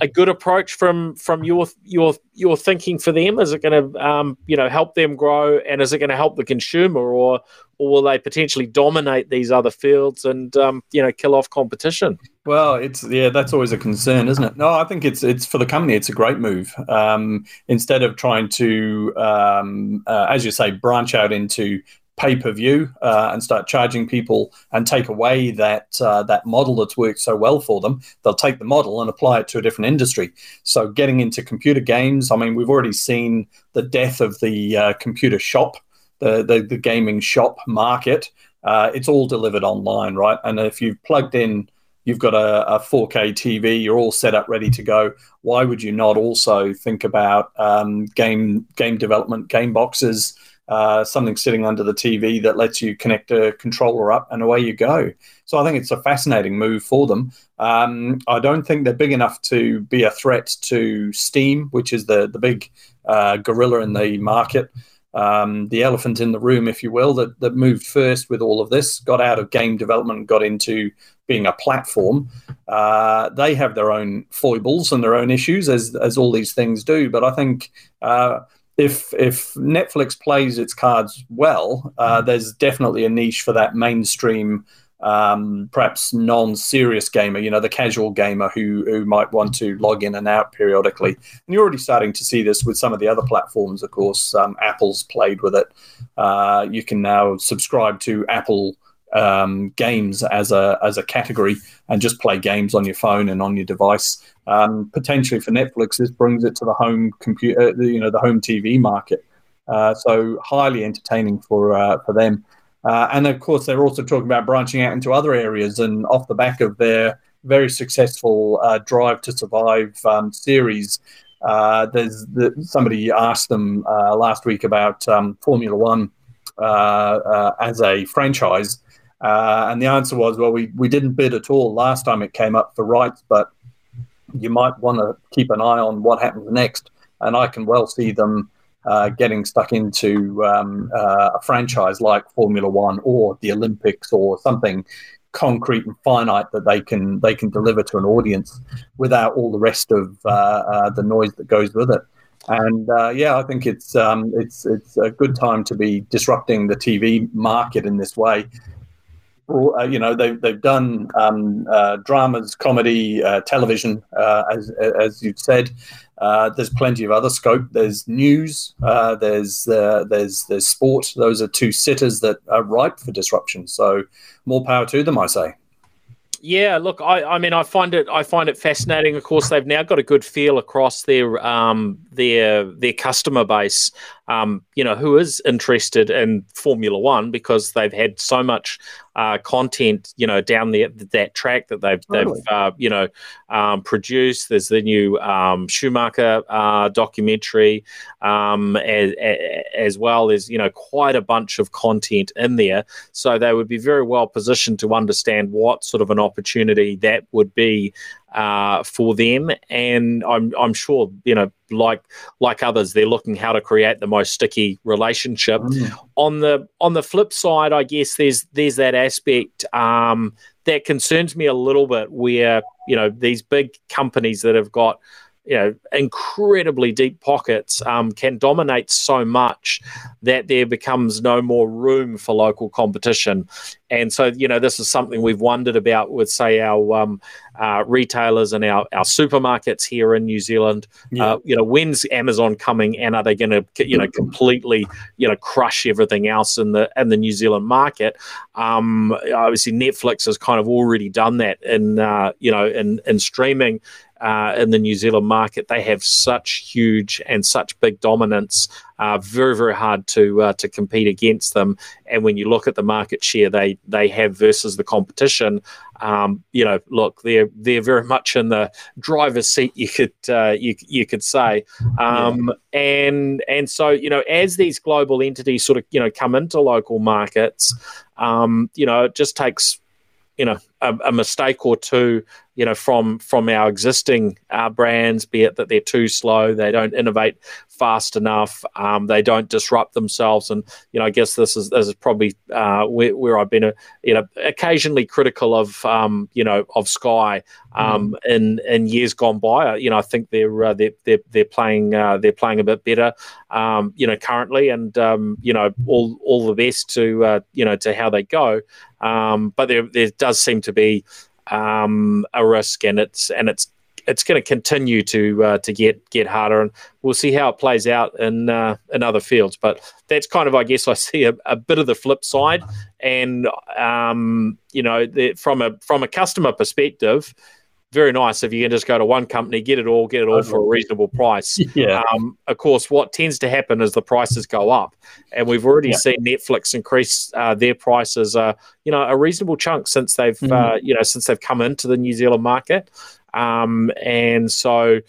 a good approach from from your your your thinking for them? Is it going to um, you know help them grow, and is it going to help the consumer, or or will they potentially dominate these other fields and um, you know kill off competition? Well, it's yeah, that's always a concern, isn't it? No, I think it's it's for the company. It's a great move. Um, instead of trying to, um, uh, as you say, branch out into pay per view uh, and start charging people and take away that uh, that model that's worked so well for them. They'll take the model and apply it to a different industry. So getting into computer games, I mean, we've already seen the death of the uh, computer shop, the, the, the gaming shop market. Uh, it's all delivered online, right? And if you've plugged in you've got a, a, 4K TV, you're all set up, ready to go. Why would you not also think about um, game game development, game boxes, uh, something sitting under the TV that lets you connect a controller up and away you go. So I think it's a fascinating move for them. Um, I don't think they're big enough to be a threat to Steam, which is the the big uh, gorilla in the market. Um, the elephant in the room, if you will, that, that moved first with all of this, got out of game development, got into being a platform. Uh, they have their own foibles and their own issues, as as all these things do. But I think uh, if if Netflix plays its cards well, uh, mm. there's definitely a niche for that mainstream, um, perhaps non-serious gamer. You know, the casual gamer who who might want to log in and out periodically. And you're already starting to see this with some of the other platforms. Of course, um, Apple's played with it. Uh, you can now subscribe to Apple um, games as a as a category and just play games on your phone and on your device. Um, potentially for Netflix, this brings it to the home computer, uh, you know, the home TV market. Uh, so highly entertaining for uh, for them. Uh, and of course, they're also talking about branching out into other areas. And off the back of their very successful uh, Drive to Survive um, series, uh, there's the, somebody asked them last week about um, Formula One as a franchise uh, and the answer was, well, we, we didn't bid at all last time it came up for rights, but you might want to keep an eye on what happens next. And I can well see them uh, getting stuck into um, uh, a franchise like Formula One or the Olympics or something concrete and finite that they can they can deliver to an audience without all the rest of uh, uh, the noise that goes with it. And uh, yeah, I think it's um, it's it's a good time to be disrupting the TV market in this way uh, you know they've they've done um, uh, dramas, comedy, uh, television, uh, as as you've said. Uh, there's plenty of other scope. There's news. Uh, there's there's there's sport. Those are two sitters that are ripe for disruption. So more power to them, I say. Yeah, look, I, I mean, I find it, I find it fascinating. Of course, they've now got a good feel across their, um, their, their customer base. Um, you know, who is interested in Formula One because they've had so much uh, content, you know, down the, that track that they've, totally. they've uh, you know, um, produced. There's the new um, Schumacher uh, documentary, um, as, as well as you know, quite a bunch of content in there. So they would be very well positioned to understand what sort of an opportunity that would be uh, for them. And I'm I'm sure you know, like like others, they're looking how to create the most sticky relationship. Mm. On the on the flip side, I guess there's there's that aspect um, that concerns me a little bit, where you know these big companies that have got you know incredibly deep pockets um, can dominate so much that there becomes no more room for local competition and so you know this is something we've wondered about with say our um, uh, retailers and our, our supermarkets here in New Zealand. Yeah. Uh, you know, when's Amazon coming, and are they going to you know completely you know crush everything else in the in the New Zealand market? Um, obviously, Netflix has kind of already done that in uh, you know in in streaming uh, in the New Zealand market. They have such huge and such big dominance. Uh, very very hard to uh, to compete against them. And when you look at the market share they they have versus the competition, um, you know, look, they're they're very much in the driver's seat. You could uh, you you could say, um, yeah. and and so you know, as these global entities sort of you know come into local markets, um, you know, it just takes you know a, a, mistake or two you know from from our existing uh, brands be it that they're too slow they don't innovate fast enough. Um, they don't disrupt themselves. And you know i guess this is this is probably uh, where, where, i've been a, uh, you know occasionally critical of um, you know of sky um, mm. in in years gone by. You know i think they're uh, they're, they're, they're playing uh, they're playing a bit better um, you know currently. And um, you know all all the best to uh, you know to how they go. Um, but there there does seem to be um, a risk, and it's and it's it's going to continue to uh, to get get harder, and we'll see how it plays out in uh, in other fields. But that's kind of, I guess, I see a, a bit of the flip side, and um, you know, the, from a from a customer perspective, very nice if you can just go to one company, get it all, get it all for a reasonable price. Yeah. Um, of course, what tends to happen is the prices go up, and we've already yeah. seen Netflix increase uh, their prices, uh, you know, a reasonable chunk since they've, mm. uh, you know, since they've come into the New Zealand market, um, and so.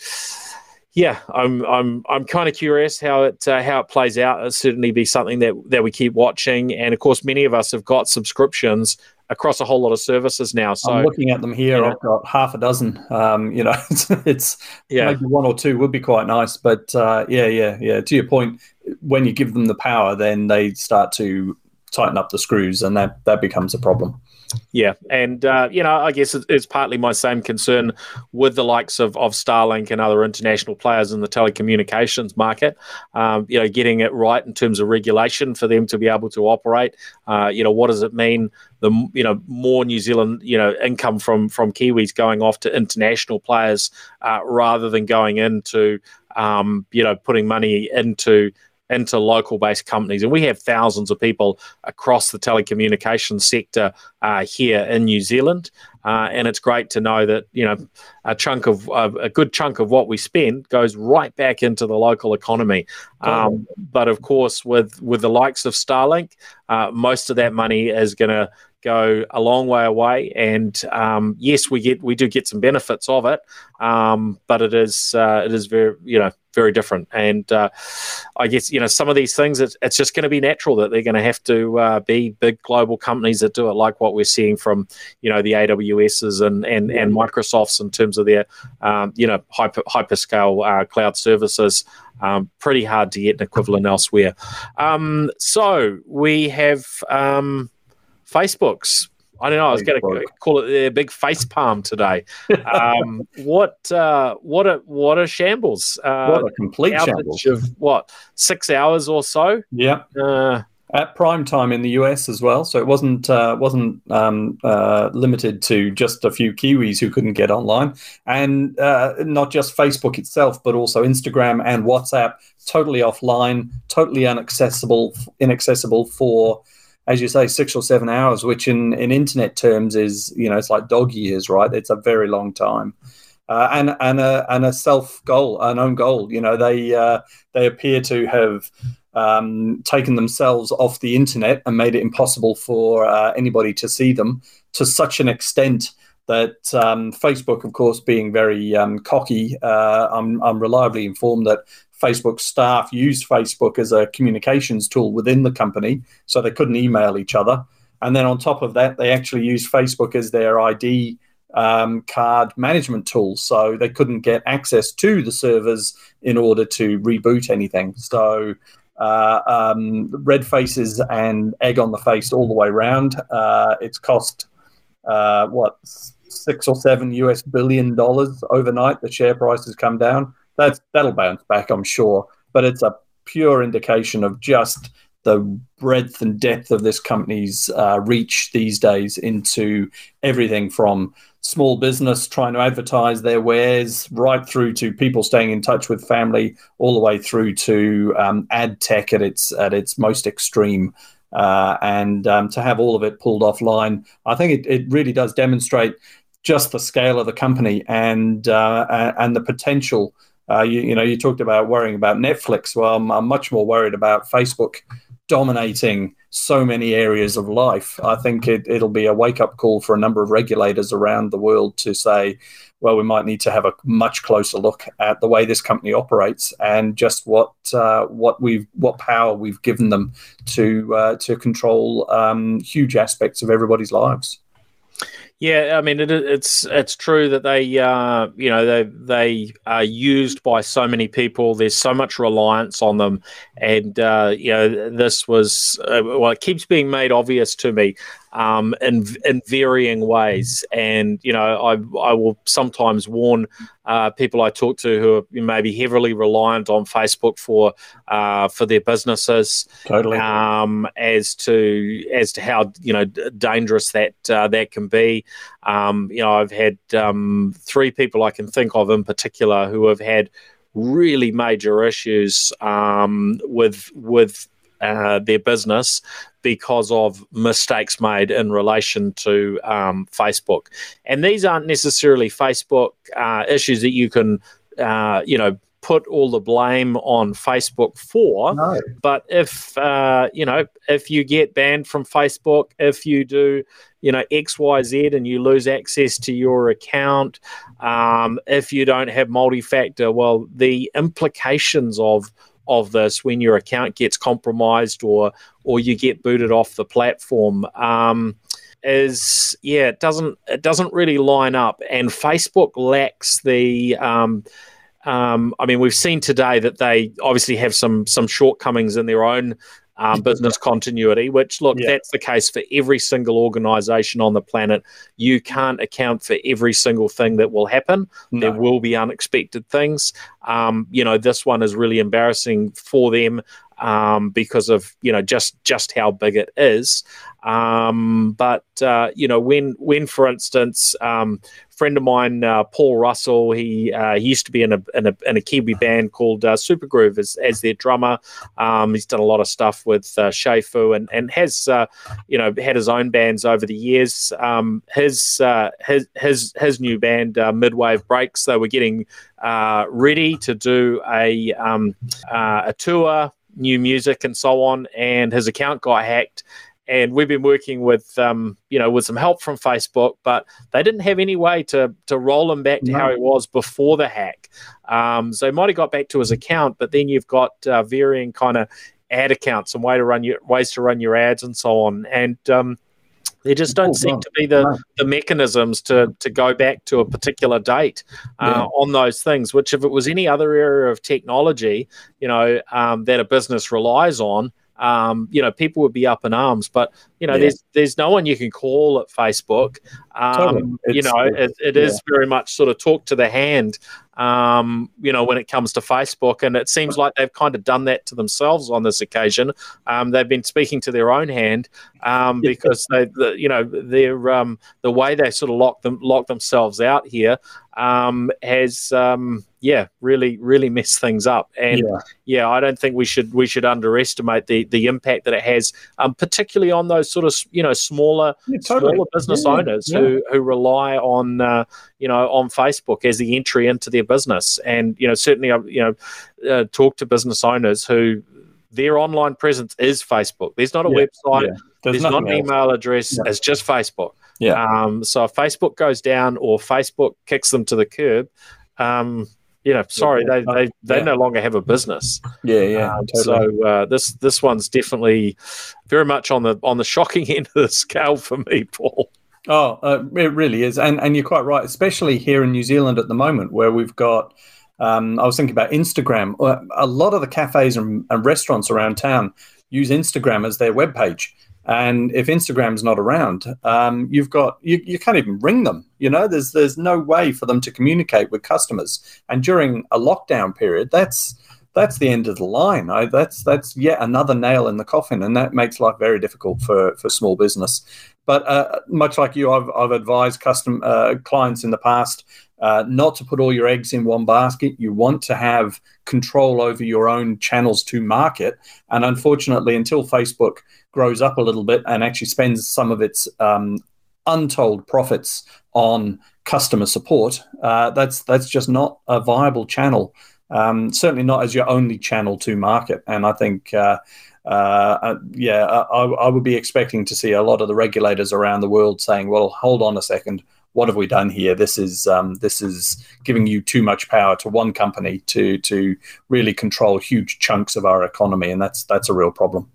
Yeah, I'm I'm I'm kind of curious how it uh, how it plays out. It'll certainly be something that that we keep watching, and of course, many of us have got subscriptions across a whole lot of services now. So I'm looking at them here. You know, I've got half a dozen. Um, you know, it's, it's, yeah, maybe one or two would be quite nice. But uh, yeah, yeah, yeah. To your point, when you give them the power, then they start to tighten up the screws, and that that becomes a problem. Yeah, and uh, you know, I guess it's partly my same concern with the likes of, of Starlink and other international players in the telecommunications market. Um, you know, getting it right in terms of regulation for them to be able to operate. Uh, you know, what does it mean? The you know more New Zealand you know income from from Kiwis going off to international players uh, rather than going into um, you know putting money into into local based companies. And we have thousands of people across the telecommunications sector uh, here in New Zealand. Uh, and it's great to know that you know a chunk of uh, a good chunk of what we spend goes right back into the local economy. Um, but of course, with with the likes of Starlink, uh, most of that money is going to go a long way away. And um, yes, we get we do get some benefits of it, um, but it is uh, it is very you know very different. And uh, I guess you know some of these things it's, it's just going to be natural that they're going to have to uh, be big global companies that do it, like what we're seeing from you know the AWSs and and and Microsofts in terms of their um, you know hyper hyperscale uh, cloud services. Um, pretty hard to get an equivalent elsewhere. Um, so we have um, Facebook's. I don't know. I was going to call it a big face palm today. Um, what uh, what a what a shambles! Uh, what a complete shambles of what six hours or so. Yeah. Uh, at prime time in the US as well. So it wasn't uh, wasn't um, uh, limited to just a few Kiwis who couldn't get online, and uh, not just Facebook itself, but also Instagram and WhatsApp, totally offline, totally inaccessible, inaccessible for as you say, six or seven hours, which in, in internet terms is, you know, it's like dog years, right? It's a very long time. Uh, and and a and a self goal, an own goal. You know, they uh, they appear to have um, taken themselves off the internet and made it impossible for uh, anybody to see them to such an extent that um, Facebook, of course, being very um, cocky, uh, I'm, I'm reliably informed that Facebook staff used Facebook as a communications tool within the company, so they couldn't email each other. And then on top of that, they actually used Facebook as their ID um, card management tool, so they couldn't get access to the servers in order to reboot anything. So uh, um, red faces and egg on the face all the way around. Uh, it's cost uh, what six or seven US billion dollars overnight. The share price has come down. That's that'll bounce back, I'm sure. But it's a pure indication of just the breadth and depth of this company's uh, reach these days into everything from small business trying to advertise their wares right through to people staying in touch with family all the way through to um, ad tech at its at its most extreme. Uh, and um, to have all of it pulled offline i think it, it really does demonstrate just the scale of the company and uh, and the potential. Uh, you, you, know you talked about worrying about netflix. Well I'm, I'm much more worried about facebook dominating so many areas of life. I think it, it'll be a wake up call for a number of regulators around the world to say, well, we might need to have a much closer look at the way this company operates and just what uh, what we've what power we've given them to uh, to control um, huge aspects of everybody's lives. Yeah, I mean it, it's it's true that they uh, you know they they are used by so many people. There's so much reliance on them, and uh, you know this was uh, well, it keeps being made obvious to me um, in in varying ways. And you know, I I will sometimes warn uh, people I talk to who are maybe heavily reliant on Facebook for uh, for their businesses, totally, um, as to as to how you know dangerous that uh, that can be. Um, you know, I've had um, three people I can think of in particular who have had really major issues um, with with uh, their business because of mistakes made in relation to um, Facebook. And these aren't necessarily Facebook uh, issues that you can, uh, you know, put all the blame on Facebook for. No. But if uh, you know, if you get banned from Facebook, if you do, you know, X, Y, Z, and you lose access to your account, um, if you don't have multi-factor, well, the implications of of this when your account gets compromised or or you get booted off the platform um, is yeah it doesn't it doesn't really line up and Facebook lacks the um, um, I mean, we've seen today that they obviously have some some shortcomings in their own um, business continuity, which, look, yeah. that's the case for every single organization on the planet. You can't account for every single thing that will happen. No. There will be unexpected things. Um, you know, this one is really embarrassing for them um, because of you know just just how big it is. Um, but uh, you know when when for instance, um, friend of mine uh, Paul Russell, he, uh, he used to be in a, in a in a Kiwi band called uh, Supergroove as, as their drummer. Um, he's done a lot of stuff with uh, Fu and and has uh, you know had his own bands over the years. Um, his uh, his his his new band uh, Midwave Breaks. They were getting uh, ready to do a um, uh, a tour new music and so on, and his account got hacked. And we've been working with, um, you know, with some help from Facebook, but they didn't have any way to to roll him back to no. how he was before the hack. Um, so he might have got back to his account, but then you've got uh, varying kind of ad accounts and way to run your ways to run your ads and so on. And um, there just don't oh, seem to be the, the mechanisms to, to go back to a particular date uh, yeah. on those things, which if it was any other area of technology, you know, um, that a business relies on, um, you know, people would be up in arms. But you know, yeah. there's there's no one you can call at Facebook. Um, totally. You know, it, it yeah. is very much sort of talk to the hand. Um, you know, when it comes to Facebook, and it seems like they've kind of done that to themselves on this occasion. Um, they've been speaking to their own hand um, because they, the, you know, their um, the way they sort of lock them lock themselves out here um, has um, yeah really really mess things up and yeah. yeah. i don't think we should we should underestimate the the impact that it has um, particularly on those sort of you know smaller yeah, totally. smaller business yeah, owners who who rely on uh, you know on facebook as the entry into their business and you know certainly i you know uh, talk to business owners who their online presence is facebook there's not a website there's, there's not an email address it's just facebook yeah. Um, so if Facebook goes down or Facebook kicks them to the curb, um, you know, sorry, they they, they yeah. no longer have a business. Yeah, yeah. Um, totally. So uh, this this one's definitely very much on the on the shocking end of the scale for me, Paul. Oh, uh, it really is, and and you're quite right, especially here in New Zealand at the moment, where we've got. Um, I was thinking about Instagram. Uh, a lot of the cafes and, and restaurants around town use Instagram as their web page And if Instagram's not around, um, you've got you, you can't even ring them. You know, there's there's no way for them to communicate with customers. And during a lockdown period, that's that's the end of the line. I, that's that's yet another nail in the coffin, and that makes life very difficult for for small business. But uh, much like you, I've, I've advised custom uh, clients in the past uh, not to put all your eggs in one basket. You want to have control over your own channels to market. And unfortunately, until Facebook grows up a little bit and actually spends some of its um, untold profits on customer support, uh, that's that's just not a viable channel. Um, certainly not as your only channel to market. And I think. Uh, uh, uh yeah, I, I, would be expecting to see a lot of the regulators around the world saying, "Well, hold on a second, what have we done here? This is um, this is giving you too much power to one company to to really control huge chunks of our economy, and that's that's a real problem.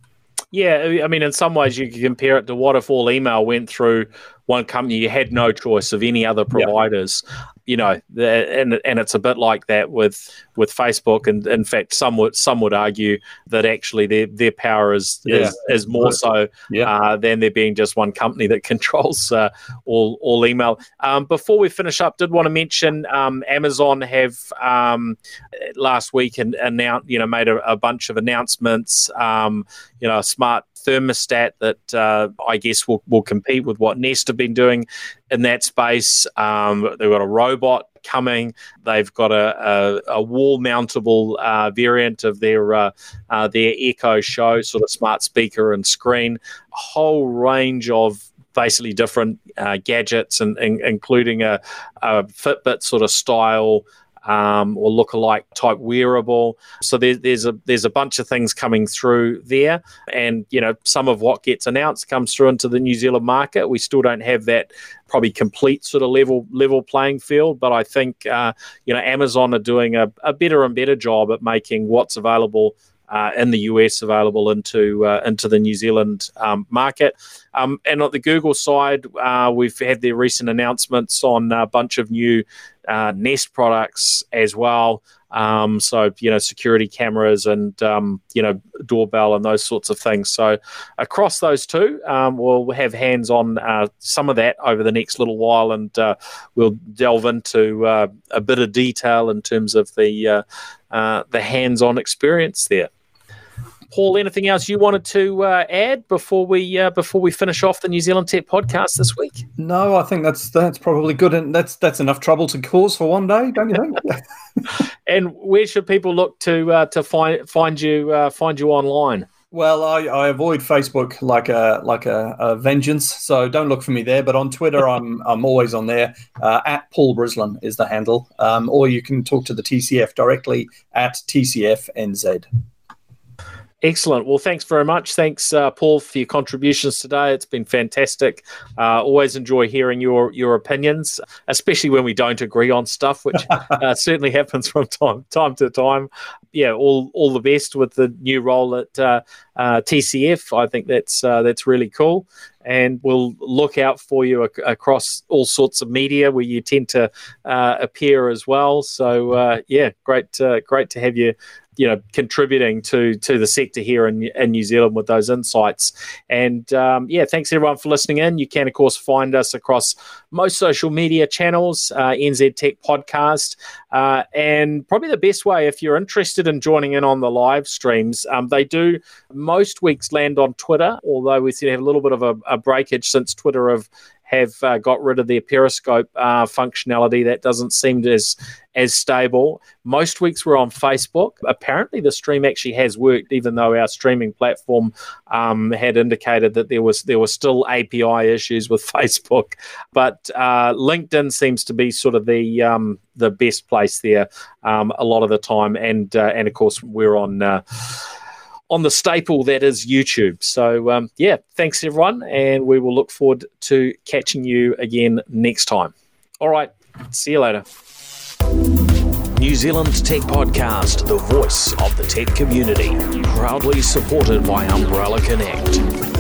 Yeah, I mean, in some ways, you can compare it to what if all email went through one company, you had no choice of any other providers. You know, and and it's a bit like that with with Facebook, and in fact, some would some would argue that actually their their power is yeah. is, is more so yeah. uh, than there being just one company that controls uh, all all email. Um, before we finish up, did want to mention um, Amazon have um, last week and announced you know made a, a bunch of announcements. Um, you know, smart thermostat that uh, I guess will, will compete with what Nest have been doing in that space. Um, they've got a robot coming. They've got a, a, a wall mountable uh, variant of their uh, uh, their Echo Show, sort of smart speaker and screen. A whole range of basically different uh, gadgets, and, and, including a, a Fitbit sort of style um, or look-alike type wearable. So there, there's a there's a bunch of things coming through there, and you know some of what gets announced comes through into the New Zealand market. We still don't have that probably complete sort of level level playing field, but I think uh, you know Amazon are doing a, a better and better job at making what's available uh, in the US available into uh, into the New Zealand um, market. Um, and on the Google side, uh, we've had their recent announcements on a bunch of new uh, Nest products as well. Um, so you know, security cameras and um, you know, doorbell and those sorts of things. So across those two, um, we'll have hands on uh, some of that over the next little while, and uh, we'll delve into a bit of detail in terms of the the hands on experience there. Paul, anything else you wanted to uh, add before we uh, before we finish off the New Zealand Tech podcast this week? No, I think that's that's probably good, and that's that's enough trouble to cause for one day, don't you think? and where should people look to uh, to find find you uh, find you online? Well, I, I avoid Facebook like a like a, a, vengeance, so don't look for me there. But on Twitter, I'm I'm always on there. Uh, at Paul Brislen is the handle, um, or you can talk to the TCF directly at TCFNZ. Excellent. Well, thanks very much. Thanks, uh, Paul, for your contributions today. It's been fantastic. Uh, always enjoy hearing your your opinions, especially when we don't agree on stuff, which uh, certainly happens from time time to time. Yeah, all all the best with the new role at uh, uh, TCF. I think that's uh, that's really cool, and we'll look out for you ac- across all sorts of media where you tend to appear as well. So yeah, great great to have you you know contributing to to the sector here in, in New Zealand with those insights. And um, yeah, thanks everyone for listening in. You can of course find us across most social media channels, uh, NZ Tech Podcast, uh, and probably the best way if you're interested in joining in on the live streams. Um, they do most weeks land on Twitter, although we seem to have a little bit of a, a breakage since Twitter have have uh, got rid of their Periscope uh, functionality. That doesn't seem as as stable. Most weeks we're on Facebook. Apparently, the stream actually has worked, even though our streaming platform um, had indicated that there was there were still API issues with Facebook. But uh, LinkedIn seems to be sort of the um, the best place there um, a lot of the time, and uh, and of course we're on uh, on the staple that is YouTube. So, um, yeah, thanks everyone, and we will look forward to catching you again next time. All right, see you later. New Zealand's Tech Podcast, the voice of the tech community, proudly supported by Umbrellar Connect.